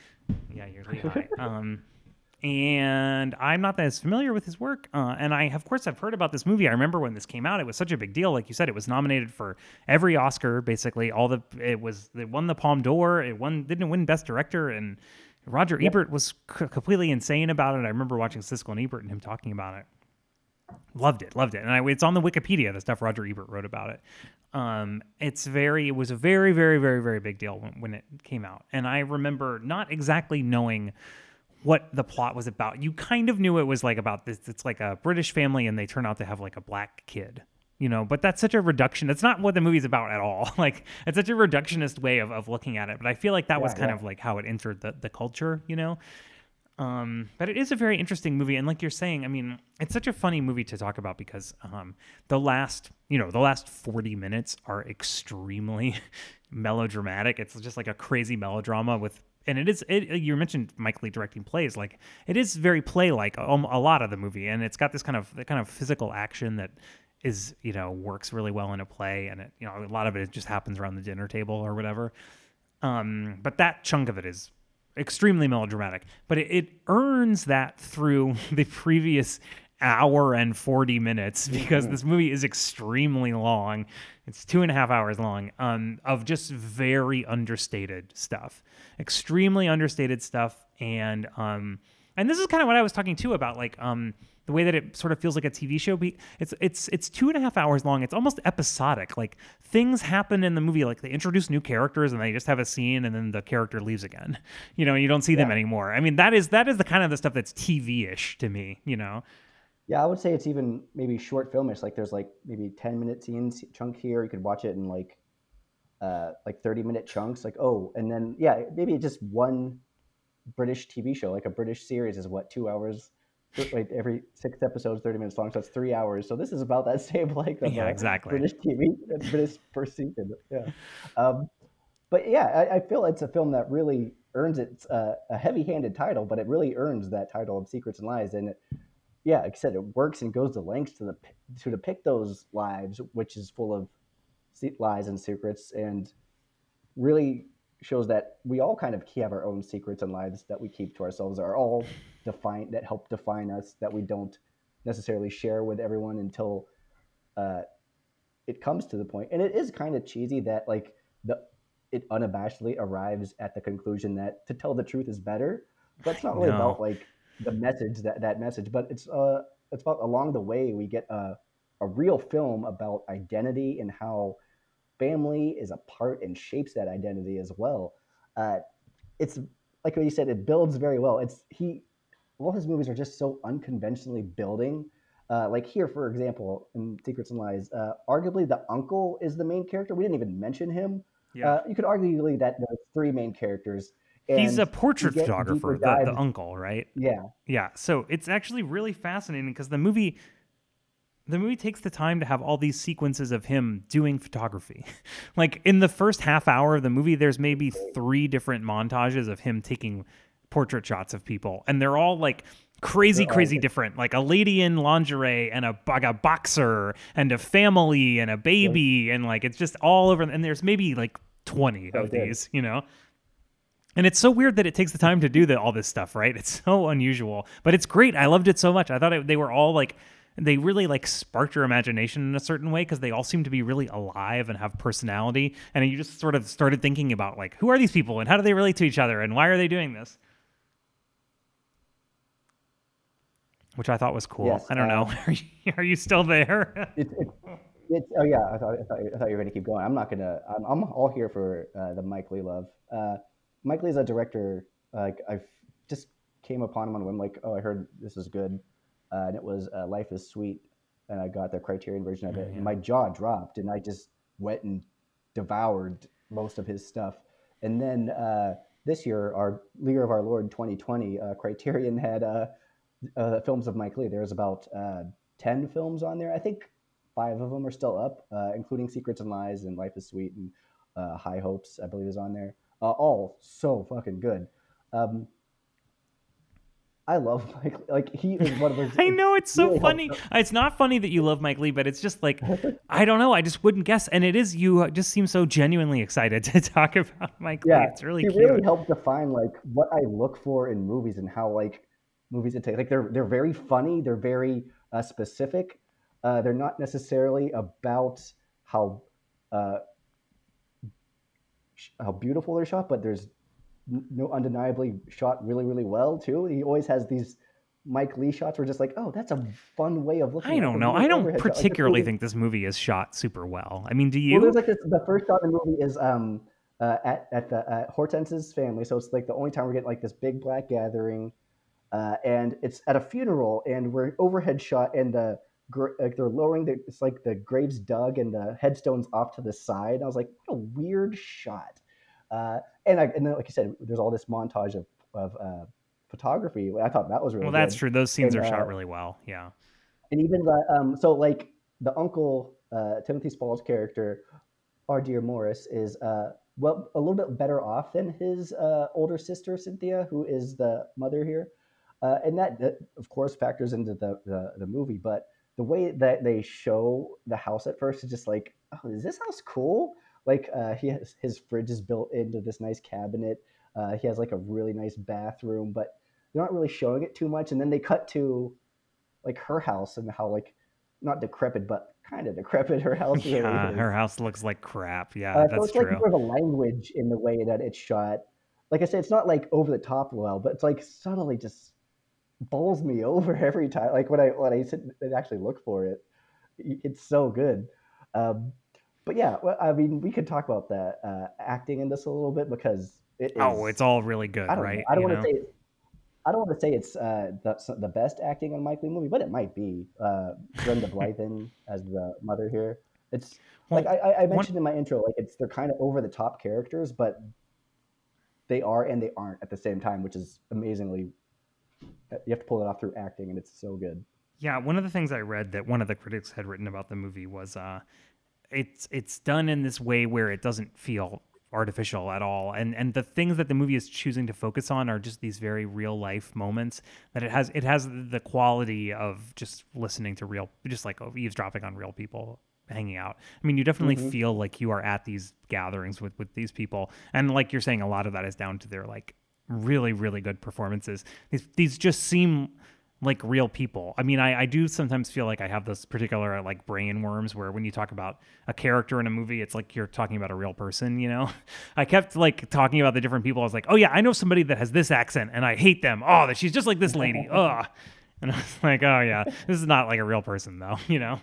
Yeah, you're Lee High. Um, and I'm not that as familiar with his work. Uh, and I, of course, I've heard about this movie. I remember when this came out; it was such a big deal. Like you said, it was nominated for every Oscar, basically. All the it was it won the Palme d'Or. It won didn't win Best Director, and Roger Ebert was c- completely insane about it. I remember watching Siskel and Ebert and him talking about it. Loved it, loved it, and I, it's on the Wikipedia. The stuff Roger Ebert wrote about it. Um, it's very, it was a very, very, very, very big deal when, when it came out, and I remember not exactly knowing what the plot was about. You kind of knew it was like about this. It's like a British family, and they turn out to have like a black kid, you know. But that's such a reduction. That's not what the movie's about at all. Like it's such a reductionist way of, of looking at it. But I feel like that was kind yeah. of like how it entered the the culture, you know. Um, but it is a very interesting movie, and like you're saying, I mean, it's such a funny movie to talk about because um, the last, you know, the last 40 minutes are extremely melodramatic. It's just like a crazy melodrama with, and it is. It, you mentioned Mike Leigh directing plays, like it is very play-like um, a lot of the movie, and it's got this kind of kind of physical action that is, you know, works really well in a play, and it, you know, a lot of it just happens around the dinner table or whatever. Um, but that chunk of it is extremely melodramatic, but it, it earns that through the previous hour and 40 minutes because this movie is extremely long. It's two and a half hours long um, of just very understated stuff, extremely understated stuff. And, um, and this is kind of what I was talking too about, like, um, the way that it sort of feels like a TV show. be- It's it's it's two and a half hours long. It's almost episodic. Like things happen in the movie, like they introduce new characters and they just have a scene and then the character leaves again. You know, you don't see them anymore. I mean, that is that is the kind of the stuff that's TV-ish to me. You know. Yeah, I would say it's even maybe short filmish. Like there's like maybe 10 minute scenes chunk here. You could watch it in like uh, like 30 minute chunks. Like, oh, and then yeah, maybe just one British TV show, like a British series is what, two hours? Like every six episodes, 30 minutes long. So that's three hours. So this is about that same length of Yeah, exactly. British TV, British first season. Yeah. Um, but yeah, I, I feel it's a film that really earns its uh, a heavy handed title, but it really earns that title of Secrets and Lies. And it, yeah, like I said, it works and goes to lengths to the to depict those lives, which is full of lies and secrets, and really shows that we all kind of have our own secrets and lives that we keep to ourselves, are all defined that help define us that we don't necessarily share with everyone until uh, it comes to the point. And it is kind of cheesy that like the it unabashedly arrives at the conclusion that to tell the truth is better, but it's not really about like the message that that message, but it's uh it's about along the way we get a a real film about identity and how family is a part and shapes that identity as well. Uh, it's like what you said, it builds very well. It's he all his movies are just so unconventionally building. Uh, like here, for example, in Secrets and Lies, uh, arguably the uncle is the main character. We didn't even mention him. Uh, you could arguably that there's three main characters. He's a portrait photographer, the, the uncle, right? Yeah, Yeah, so it's actually really fascinating because the movie the movie takes the time to have all these sequences of him doing photography. like in the first half hour of the movie there's maybe 3 different montages of him taking portrait shots of people and they're all like crazy They're crazy different. different like a lady in lingerie and a, like a boxer and a family and a baby and like it's just all over and there's maybe like 20 So of these you know and it's so weird that it takes the time to do the, all this stuff, right? It's so unusual, but it's great. I loved it so much. I thought it, they were all like, they really like sparked your imagination in a certain way because they all seem to be really alive and have personality. And you just sort of started thinking about like, who are these people and how do they relate to each other and why are they doing this? Which I thought was cool. Yes, I don't know. um, Are you, are you still there? oh yeah. I thought I thought, I thought you were gonna keep going. I'm not gonna. I'm, I'm all here for uh, the Mike Leigh love. Uh, Mike Leigh's a director. Like I've just came upon him on a whim. Like oh, I heard this is good, uh, and it was uh, Life is Sweet, and I got the Criterion version of it. And my jaw dropped, and I just went and devoured most of his stuff. And then uh, this year, our Leader of Our Lord 2020, uh, Criterion had uh, uh, films of Mike Leigh. There's about uh, 10 films on there. I think five of them are still up, uh, including Secrets and Lies and Life is Sweet and uh, High Hopes, I believe, is on there. Uh, all so fucking good. Um, I love Mike. Like he is one of those. I know it's so really funny. helped- It's not funny that you love Mike Leigh, but it's just like I don't know. I just wouldn't guess. And it is you just seem so genuinely excited to talk about Mike Leigh. Yeah, It's really he cute. really helped define like what I look for in movies and how like movies it take. Like they're they're very funny. They're very uh, specific. Uh, they're not necessarily about how uh, how beautiful they're shot, but there's no undeniably shot really really well too. He always has these Mike Leigh shots where just like, oh, that's a fun way of looking. I don't know. I don't shot. Like, particularly think this movie is shot super well. I mean, do you? well, there's like this, the first shot in the movie is um uh, at at the at Hortense's family, so it's like the only time we're getting like this big black gathering, uh, and it's at a funeral, and we're overhead shot, and the like they're lowering the it's like the graves dug and the headstones off to the side. I was like, what a weird shot, uh, and I and then like you said, there's all this montage of of uh, photography. I thought that was really well, that's good true. Those scenes And, are uh, shot really well. Yeah. and even the um so like the uncle uh timothy spall's character our dear morris is uh well a little bit better off than his uh older sister cynthia who is the mother here uh and that, that of course factors into the, the the movie but the way that they show the house at first is just like oh is this house cool like uh he has his fridge is built into this nice cabinet uh he has like a really nice bathroom but they're not really showing it too much and then they cut to like her house and how like not decrepit but kind of decrepit her house really Yeah, is. her house looks like crap. Yeah, Uh, so that's it's true. like more of a language in the way that it's shot. Like I said, it's not like over the top well, but it's like subtly just bowls me over every time. Like when I when I sit and actually look for it, it's so good. Um, but yeah, well, I mean, we could talk about the uh, acting in this a little bit because it is. Oh, it's all really good, I don't right? know. I don't want to say. I don't want to say it's uh, the, the best acting on Mike Leigh movie, but it might be. Uh, Brenda Blethyn as the mother here. It's like I, I I one- mentioned in my intro, like it's they're kind of over the top characters, but they are and they aren't at the same time, which is amazingly. You have to pull it off through acting, and it's so good. Yeah, one of the things I read that one of the critics had written about the movie was uh it's it's done in this way where it doesn't feel artificial at all. And and the things that the movie is choosing to focus on are just these very real life moments that it has it has the quality of just listening to real just like eavesdropping on real people hanging out. I mean you definitely feel like you are at these gatherings with with these people. And like you're saying a lot of that is down to their like really really good performances these these just seem like real people. I mean, I, I do sometimes feel like I have those particular like brain worms where when you talk about a character in a movie, it's like you're talking about a real person, you know? I kept like talking about the different people. I was like, oh yeah, I know somebody that has this accent and I hate them. Oh, that she's just like this lady. Ugh. And I was like, oh yeah, this is not like a real person though, you know?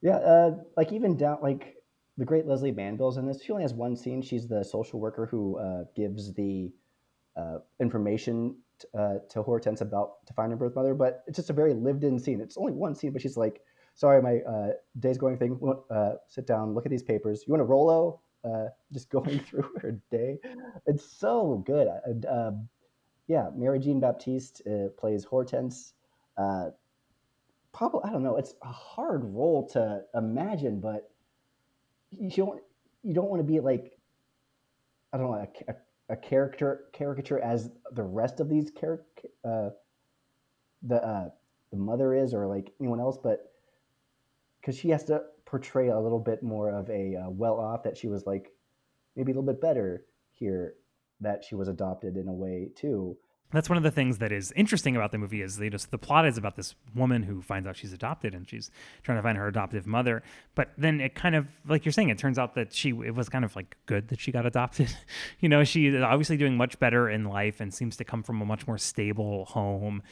Yeah, uh, like even down like the great Lesley Manville's in this. She only has one scene. She's the social worker who uh, gives the uh, information t- uh, to Hortense about to find her birth mother, but it's just a very lived-in scene. It's only one scene, but she's like, "Sorry, my uh, day's going thing. Uh, sit down, look at these papers. You want a Rolo?" Uh, just going through her day. It's so good. Um, yeah, Marianne Jean-Baptiste uh, plays Hortense. Probably I don't know. It's a hard role to imagine, but you don't you don't want to be like I don't know a, ca- a character caricature as the rest of these character uh, the uh, the mother is or like anyone else, but because she has to portray a little bit more of a uh, well off that she was like maybe a little bit better here that she was adopted in a way too. That's one of the things that is interesting about the movie is they just the plot is about this woman who finds out she's adopted and she's trying to find her adoptive mother. But then it kind of like you're saying, it turns out that she it was kind of like good that she got adopted. you know, she is obviously doing much better in life and seems to come from a much more stable home.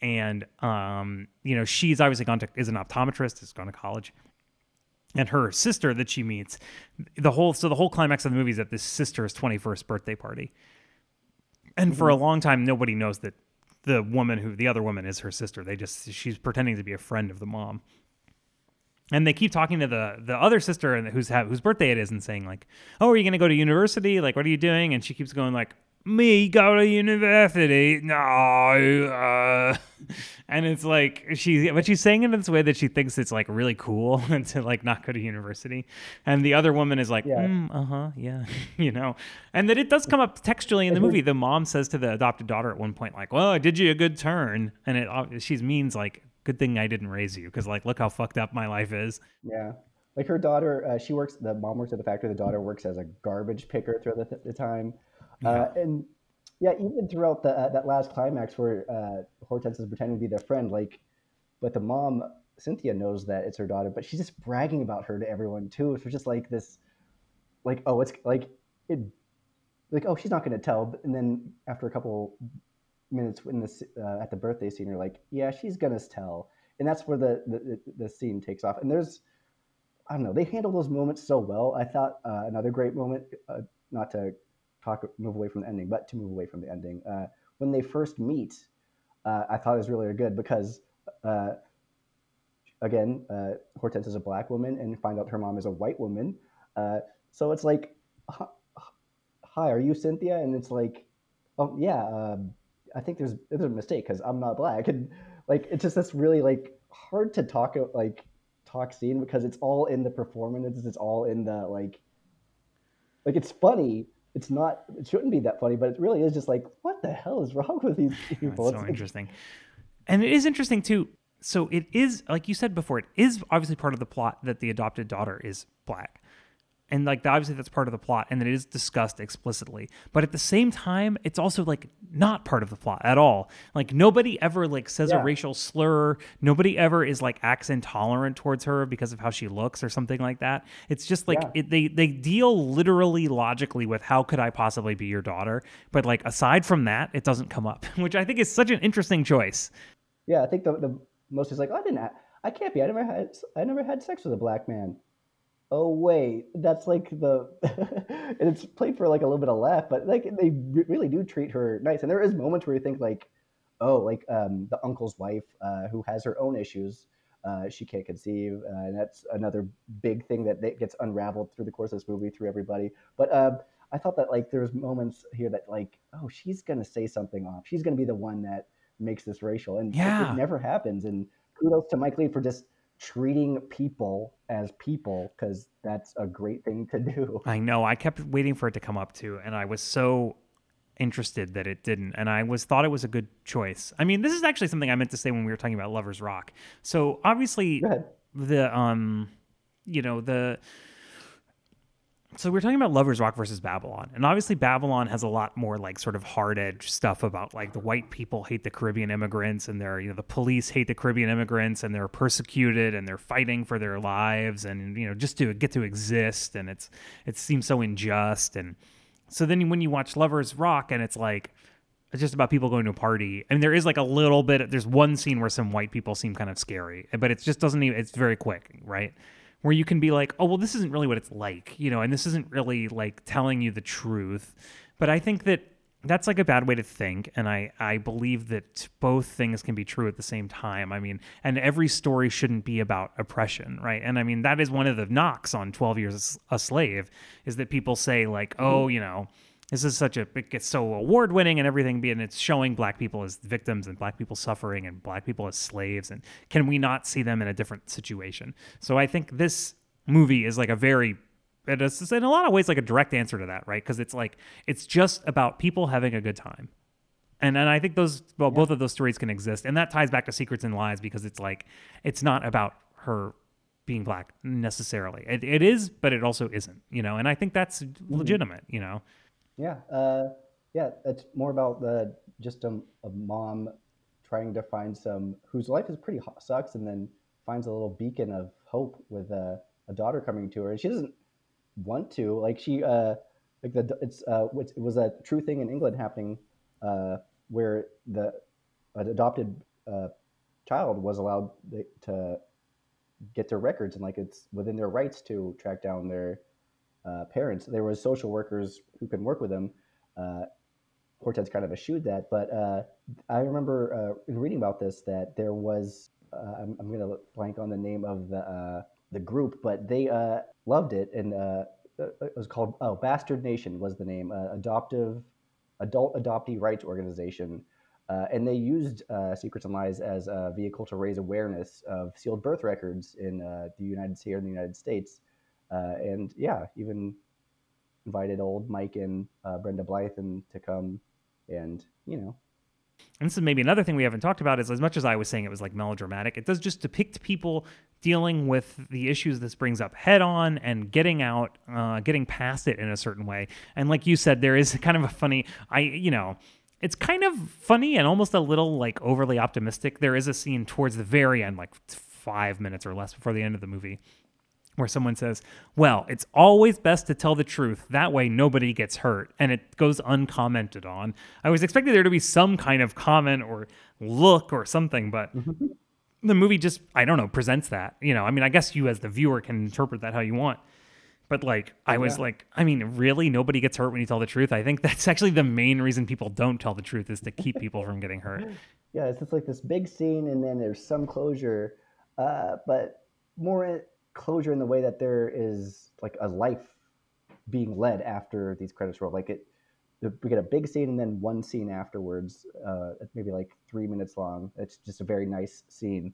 And um, you know, she's obviously gone to is an optometrist, has gone to college and her sister that she meets the whole so the whole climax of the movie is at this sister's 21st birthday party and for a mm-hmm. long time nobody knows that the woman who the other woman is her sister. They just she's pretending to be a friend of the mom. And they keep talking to the the other sister and whose whose birthday it is and saying like oh are you going to go to university? Like what are you doing? And she keeps going like me go to university? No uh and it's like she but she's saying it in this way that she thinks it's like really cool to like not go to university. And the other woman is like Yeah. "Mm, uh-huh yeah you know? And that it does come up textually in the movie. The mom says to the adopted daughter at one point like well i did you a good turn. And it uh, she means like good thing i didn't raise you because like look how fucked up my life is. Yeah. Like her daughter, uh, she works, the mom works at the factory, the daughter works as a garbage picker throughout the, the time. Uh, and yeah, even throughout the, uh, that last climax where uh, Hortense is pretending to be their friend, like, but the mom, Cynthia, knows that it's her daughter, but she's just bragging about her to everyone too. It's just like this, like, oh, it's like, it, like, oh, she's not going to tell. And then after a couple minutes in this, uh, at the birthday scene, you're like, yeah, she's going to tell. And that's where the, the, the scene takes off. And there's, I don't know. They handle those moments so well. I thought uh, another great moment, uh, not to talk move away from the ending, but to move away from the ending, uh, when they first meet, uh, I thought it was really good because, uh, again, uh, Hortense is a black woman, and find out her mom is a white woman. Uh, so it's like, "Hi- "Hi, are you Cynthia?" And it's like, "Oh yeah, um, I think there's there's a mistake because I'm not black." And like, it's just this really like hard to talk like talk scene because it's all in the performance. It's all in the like, like it's funny. It's not. It shouldn't be that funny, but it really is just like, what the hell is wrong with these people? That's It's- so interesting. And it is interesting too. So it is like you said before, it is obviously part of the plot that the adopted daughter is black. And like obviously that's part of the plot and it is discussed explicitly. But at the same time, it's also like not part of the plot at all. Like nobody ever like says Yeah. a racial slur. Nobody ever is like acts intolerant towards her because of how she looks or something like that. It's just like Yeah. it, they they deal literally logically with how could I possibly be your daughter, but like aside from that, it doesn't come up, which I think is such an interesting choice. Yeah, I think the, the most is like, oh, I didn't. I can't be. I never had. I never had sex with a black man. Oh wait, that's like the, and it's played for like a little bit of laugh, but like they re- really do treat her nice. And there is moments where you think like, oh, like um, the uncle's wife uh, who has her own issues. Uh, she can't conceive, uh, and that's another big thing that, that gets unraveled through the course of this movie through everybody. But um, I thought that like there's moments here that like, oh, she's gonna say something off. She's gonna be the one that makes this racial, and it- Yeah. it, never happens. And kudos to Mike Leigh for just treating people as people because that's a great thing to do. I know. I kept waiting for it to come up too, and I was so interested that it didn't, and I was thought it was a good choice. I mean, this is actually something I meant to say when we were talking about Lovers Rock. So obviously, the um, you know the. So we're talking about Lovers Rock versus Babylon, and obviously Babylon has a lot more like sort of hard edge stuff about like the white people hate the Caribbean immigrants, and they're you know the police hate the Caribbean immigrants, and they're persecuted, and they're fighting for their lives, and you know just to get to exist, and it's it seems so unjust, and so then when you watch Lovers Rock, and it's like it's just about people going to a party. I mean, there is like a little bit. There's one scene where some white people seem kind of scary, but it just doesn't even. It's very quick, right? Where you can be like, oh well, this isn't really what it's like, you know, and this isn't really like telling you the truth. But I think that that's like a bad way to think, and I I believe that both things can be true at the same time. I mean, and every story shouldn't be about oppression, right? And I mean that is one of the knocks on Twelve Years a Slave is that people say like, oh, mm-hmm. you know this is such a it gets so award winning and everything and it's showing black people as victims and black people suffering and black people as slaves and can we not see them in a different situation? So i think this movie is like a very it is in a lot of ways like a direct answer to that right? Because it's like it's just about people having a good time. And and I think those well both of those stories can exist and that ties back to Secrets and Lies because it's like it's not about her being black necessarily. It, it is but it also isn't you know? And I think that's mm-hmm. legitimate you know Yeah, uh, yeah. It's more about the just a, a mom trying to find some whose life is pretty sucks, and then finds a little beacon of hope with a, a daughter coming to her, and she doesn't want to. Like she, uh, like the it's uh, it was a true thing in England happening, uh, where the an adopted uh, child was allowed to get their records, and like it's within their rights to track down their uh, parents. There was social workers who can work with them. Uh, Hortense kind of eschewed that, but uh, I remember uh, in reading about this that there was uh, I'm, I'm going to blank on the name of the the group, but they loved it, and it was called oh Bastard Nation was the name, adoptive adult adoptee rights organization. Uh, and they used uh, Secrets and Lies as a vehicle to raise awareness of sealed birth records in uh, the United here in the United States. Uh, and yeah, even invited old Mike and uh, Brenda Blethyn to come, and you know, and this is maybe another thing we haven't talked about is as much as I was saying it was like melodramatic, it does just depict people dealing with the issues this brings up head on and getting out, uh, getting past it in a certain way. And like you said, there is kind of a funny, I, you know, it's kind of funny and almost a little like overly optimistic. There is a scene towards the very end, like five minutes or less before the end of the movie, where someone says, Well, it's always best to tell the truth. That way nobody gets hurt. And it goes uncommented on. I was expecting there to be some kind of comment or look or something, but the movie just, I don't know, presents that. You know, I mean, I guess you as the viewer can interpret that how you want. But like, I was Yeah. like, I mean, really, nobody gets hurt when you tell the truth. I think that's actually the main reason people don't tell the truth is to keep people from getting hurt. yeah, it's just like this big scene, and then there's some closure, uh, but more closure in the way that there is like a life being led after these credits roll. Like it, we get a big scene and then one scene afterwards, uh, maybe like three minutes long. It's just a very nice scene.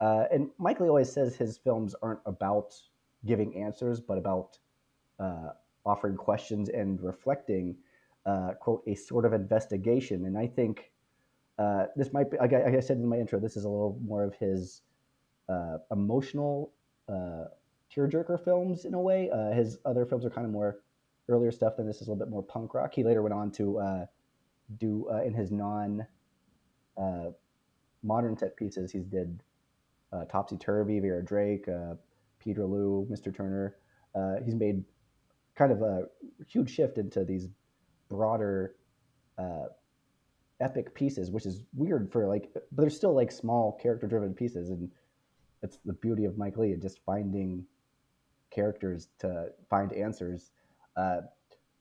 Uh, and Leigh always says his films aren't about giving answers, but about uh, offering questions and reflecting, uh, quote, a sort of investigation. And I think uh, this might be, like I, like I said in my intro, this is a little more of his uh, emotional uh, tearjerker films in a way. Uh, his other films are kind of more earlier stuff than this is a little bit more punk rock. He later went on to uh, do uh, in his non uh, modern set pieces. He's did uh, Topsy Turvy, Vera Drake, uh, Peterloo, Mr. Turner. He's made kind of a huge shift into these broader epic pieces, which is weird for like, but they're still like small character driven pieces. And that's the beauty of Mike Leigh, and just finding characters to find answers. Uh,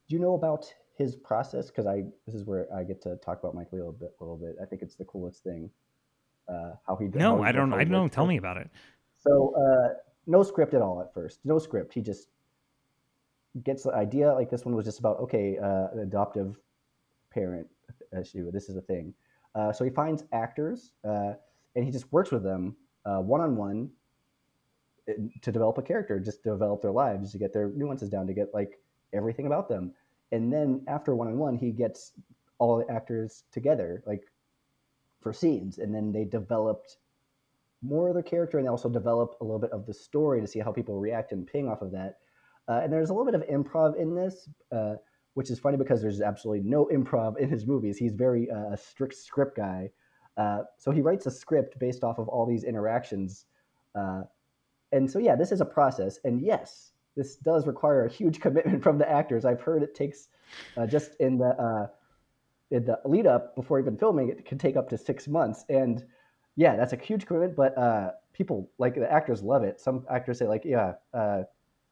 do you know about his process? Because I this is where I get to talk about Mike Leigh a little bit. A little bit. I think it's the coolest thing. Uh, how he no, how he I don't. I don't know. Tell me about it. so uh, no script at all at first. No script. He just gets the idea. Like this one was just about okay, uh, an adoptive parent issue. This is a thing. Uh, so he finds actors uh, and he just works with them one on one to develop a character, just develop their lives, to get their nuances down, to get like everything about them. And then after one on one, he gets all the actors together, like for scenes, and then they developed more of their character and they also develop a little bit of the story to see how people react and ping off of that. Uh, and there's a little bit of improv in this, uh, which is funny because there's absolutely no improv in his movies. He's very uh, a strict script guy. Uh, so he writes a script based off of all these interactions. Uh, and so, yeah, this is a process. And yes, this does require a huge commitment from the actors. I've heard it takes uh, just in the in the lead up before even filming it can take up to six months. And yeah, that's a huge commitment, but uh, people like the actors love it. Some actors say like, yeah, uh,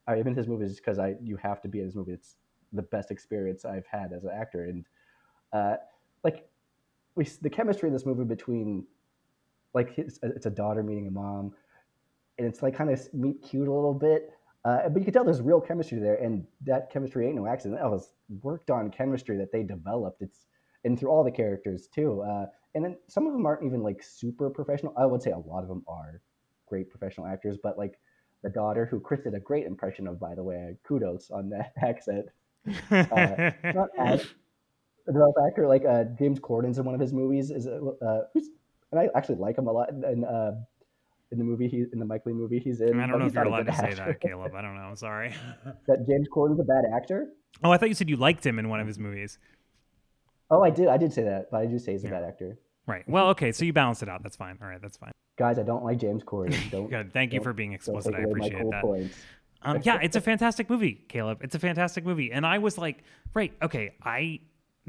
I'm in his movies because I you have to be in his movie. It's the best experience I've had as an actor, and uh, like we the chemistry in this movie between like his, it's a daughter meeting a mom, and it's like kind of meet cute a little bit. Uh, but you can tell there's real chemistry there, and that chemistry ain't no accident. That was worked on chemistry that they developed. It's and through all the characters too. Uh, and then some of them aren't even like super professional. I would say a lot of them are great professional actors, but like the daughter, who Chris did a great impression of, by the way, kudos on that accent. Uh, not as a developed actor like uh, James Corden's in one of his movies is uh, who's and I actually like him a lot. And uh, in the movie, he in the Mike Leigh movie, he's in. I don't know if you're allowed to good say that, Caleb. I don't know. I'm sorry. that James Corden's a bad actor. oh, I thought you said you liked him in one of his movies. Oh, I did. I did say that, but I do say he's a bad actor. Right. Well, okay. So you balance it out. That's fine. All right. That's fine. Guys, I don't like James Corden. Don't. Good. Thank you for being explicit. I appreciate that. points. Um, yeah, it's a fantastic movie, Caleb. It's a fantastic movie. And I was like, right, okay, I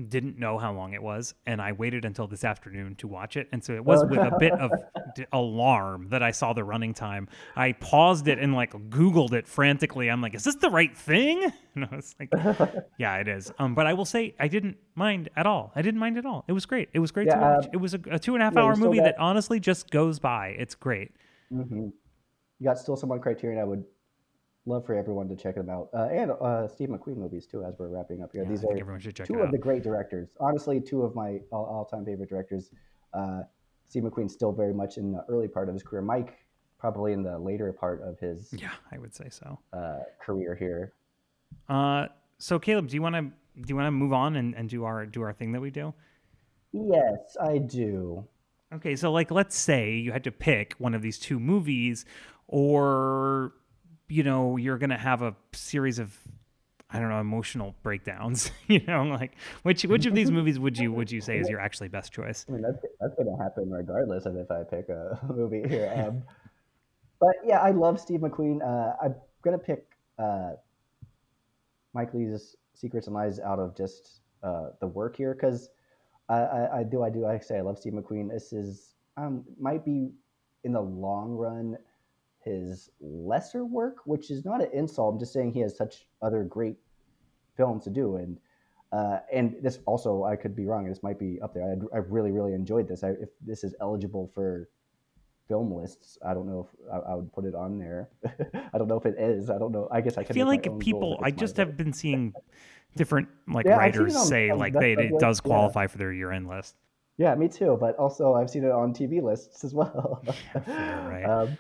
didn't know how long it was, and I waited until this afternoon to watch it. And so it was with a bit of d- alarm that I saw the running time. I paused it and like Googled it frantically. I'm like, is this the right thing? And I was like, yeah, it is. Um, but I will say I didn't mind at all. I didn't mind at all. It was great. It was great to watch. um, it was a, a two and a half yeah, hour movie got- that honestly just goes by. It's great. hmm You got still some on Criterion. I would love for everyone to check them out, uh, and uh, Steve McQueen movies too. As we're wrapping up here, Yeah, these are everyone should check two of out. the great directors. Honestly, two of my all- all-time favorite directors. Uh, Steve McQueen's still very much in the early part of his career. Mike, probably in the later part of his Yeah, I would say so. uh, career here. Uh, so Caleb, do you want to do you want to move on and, and do our do our thing that we do? Yes, I do. Okay, so like let's say you had to pick one of these two movies, or you know you're gonna have a series of I don't know emotional breakdowns. you know, like which which of these movies would you would you say is your actually best choice? I mean, that's that's going to happen regardless of if I pick a movie here. Um, but yeah, I love Steve McQueen. Uh, I'm going to pick uh, Mike Leigh's Secrets and Lies out of just uh, the work here because I, I, I do I do I say I love Steve McQueen. This is um, might be in the long run his lesser work, which is not an insult. I'm just saying he has such other great films to do and. Uh, and this also, I could be wrong. This might be up there. I, I really, really enjoyed this. I, if this is eligible for film lists, I don't know if I, I would put it on there. I don't know if it is. I don't know. I guess I I feel like my own rules people. I just have been seeing different like Yeah, writers on- say on like they it List, does yeah. qualify for their year end list. Yeah, me too. But also, I've seen it on TV lists as well. fair, right. um,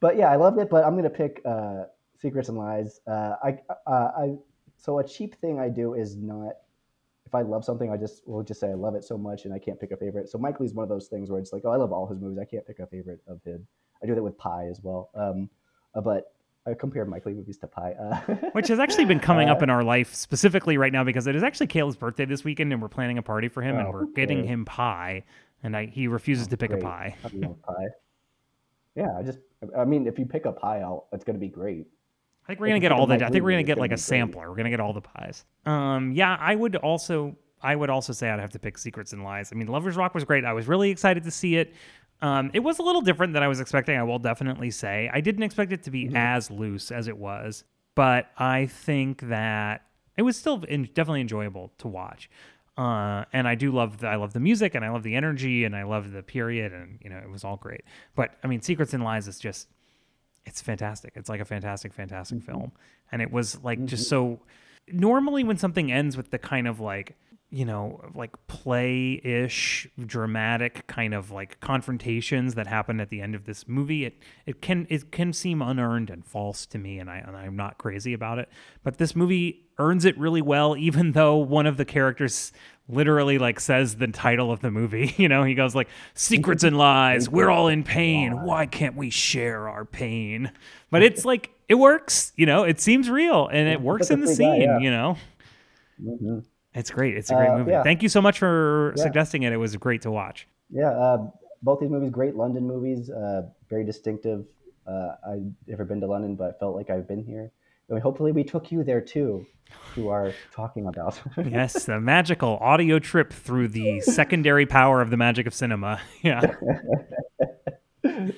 but yeah, I loved it. But I'm gonna pick uh, Secrets and Lies. Uh, I, uh, I, so a cheap thing I do is not. If I love something, I just will just say I love it so much, and I can't pick a favorite. So Mike Leigh's one of those things where it's like, oh, I love all his movies. I can't pick a favorite of his. I do that with Pie as well. Um, uh, but I compare Mike Leigh movies to pie. Uh, which has actually been coming up Uh, in our life specifically right now because it is actually Caleb's birthday this weekend and we're planning a party for him and Oh, we're getting him pie and I, he refuses to pick great. a pie. I love pie. Yeah, I just I mean, if you pick a pie out, it's gonna be great. I think we're gonna get all the. I think we're gonna get like a be great. sampler. We're gonna get all the pies. Um, yeah, I would also. I would also say I'd have to pick Secrets and Lies. I mean, Lovers Rock was great. I was really excited to see it. Um, it was a little different than I was expecting. I will definitely say I didn't expect it to Mm-hmm. be as loose as it was, but I think that it was still in, definitely enjoyable to watch. Uh, and I do love the, I love the music and I love the energy and I love the period and you know it was all great. But I mean, Secrets and Lies is just it's fantastic. It's like a fantastic, fantastic film. And it was like just so normally when something ends with the kind of like, you know, like play ish, dramatic kind of like confrontations that happen at the end of this movie, it it can it can seem unearned and false to me and I and I'm not crazy about it. But this movie earns it really well, even though one of the characters literally like says the title of the movie. You know, he goes like secrets and lies, we're all in pain. Why can't we share our pain? But it's like it works, you know, it seems real and it works in the That's a free guy, scene, you know. Mhm. It's great. It's a great Uh, movie. yeah. Thank you so much for Yeah. suggesting it. It was great to watch. Yeah, uh, both these movies, great London movies, uh, very distinctive. Uh, I've never been to London, but I felt like I've been here. And hopefully, we took you there too, to our talking about. yes, the magical audio trip through the secondary power of the magic of cinema. Yeah.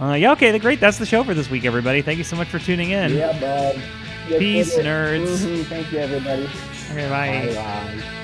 Uh, yeah, okay, the great. That's the show for this week, everybody. Thank you so much for tuning in. yeah, bud. Peace, nerds. Mhm. Thank you, everybody. 拜拜。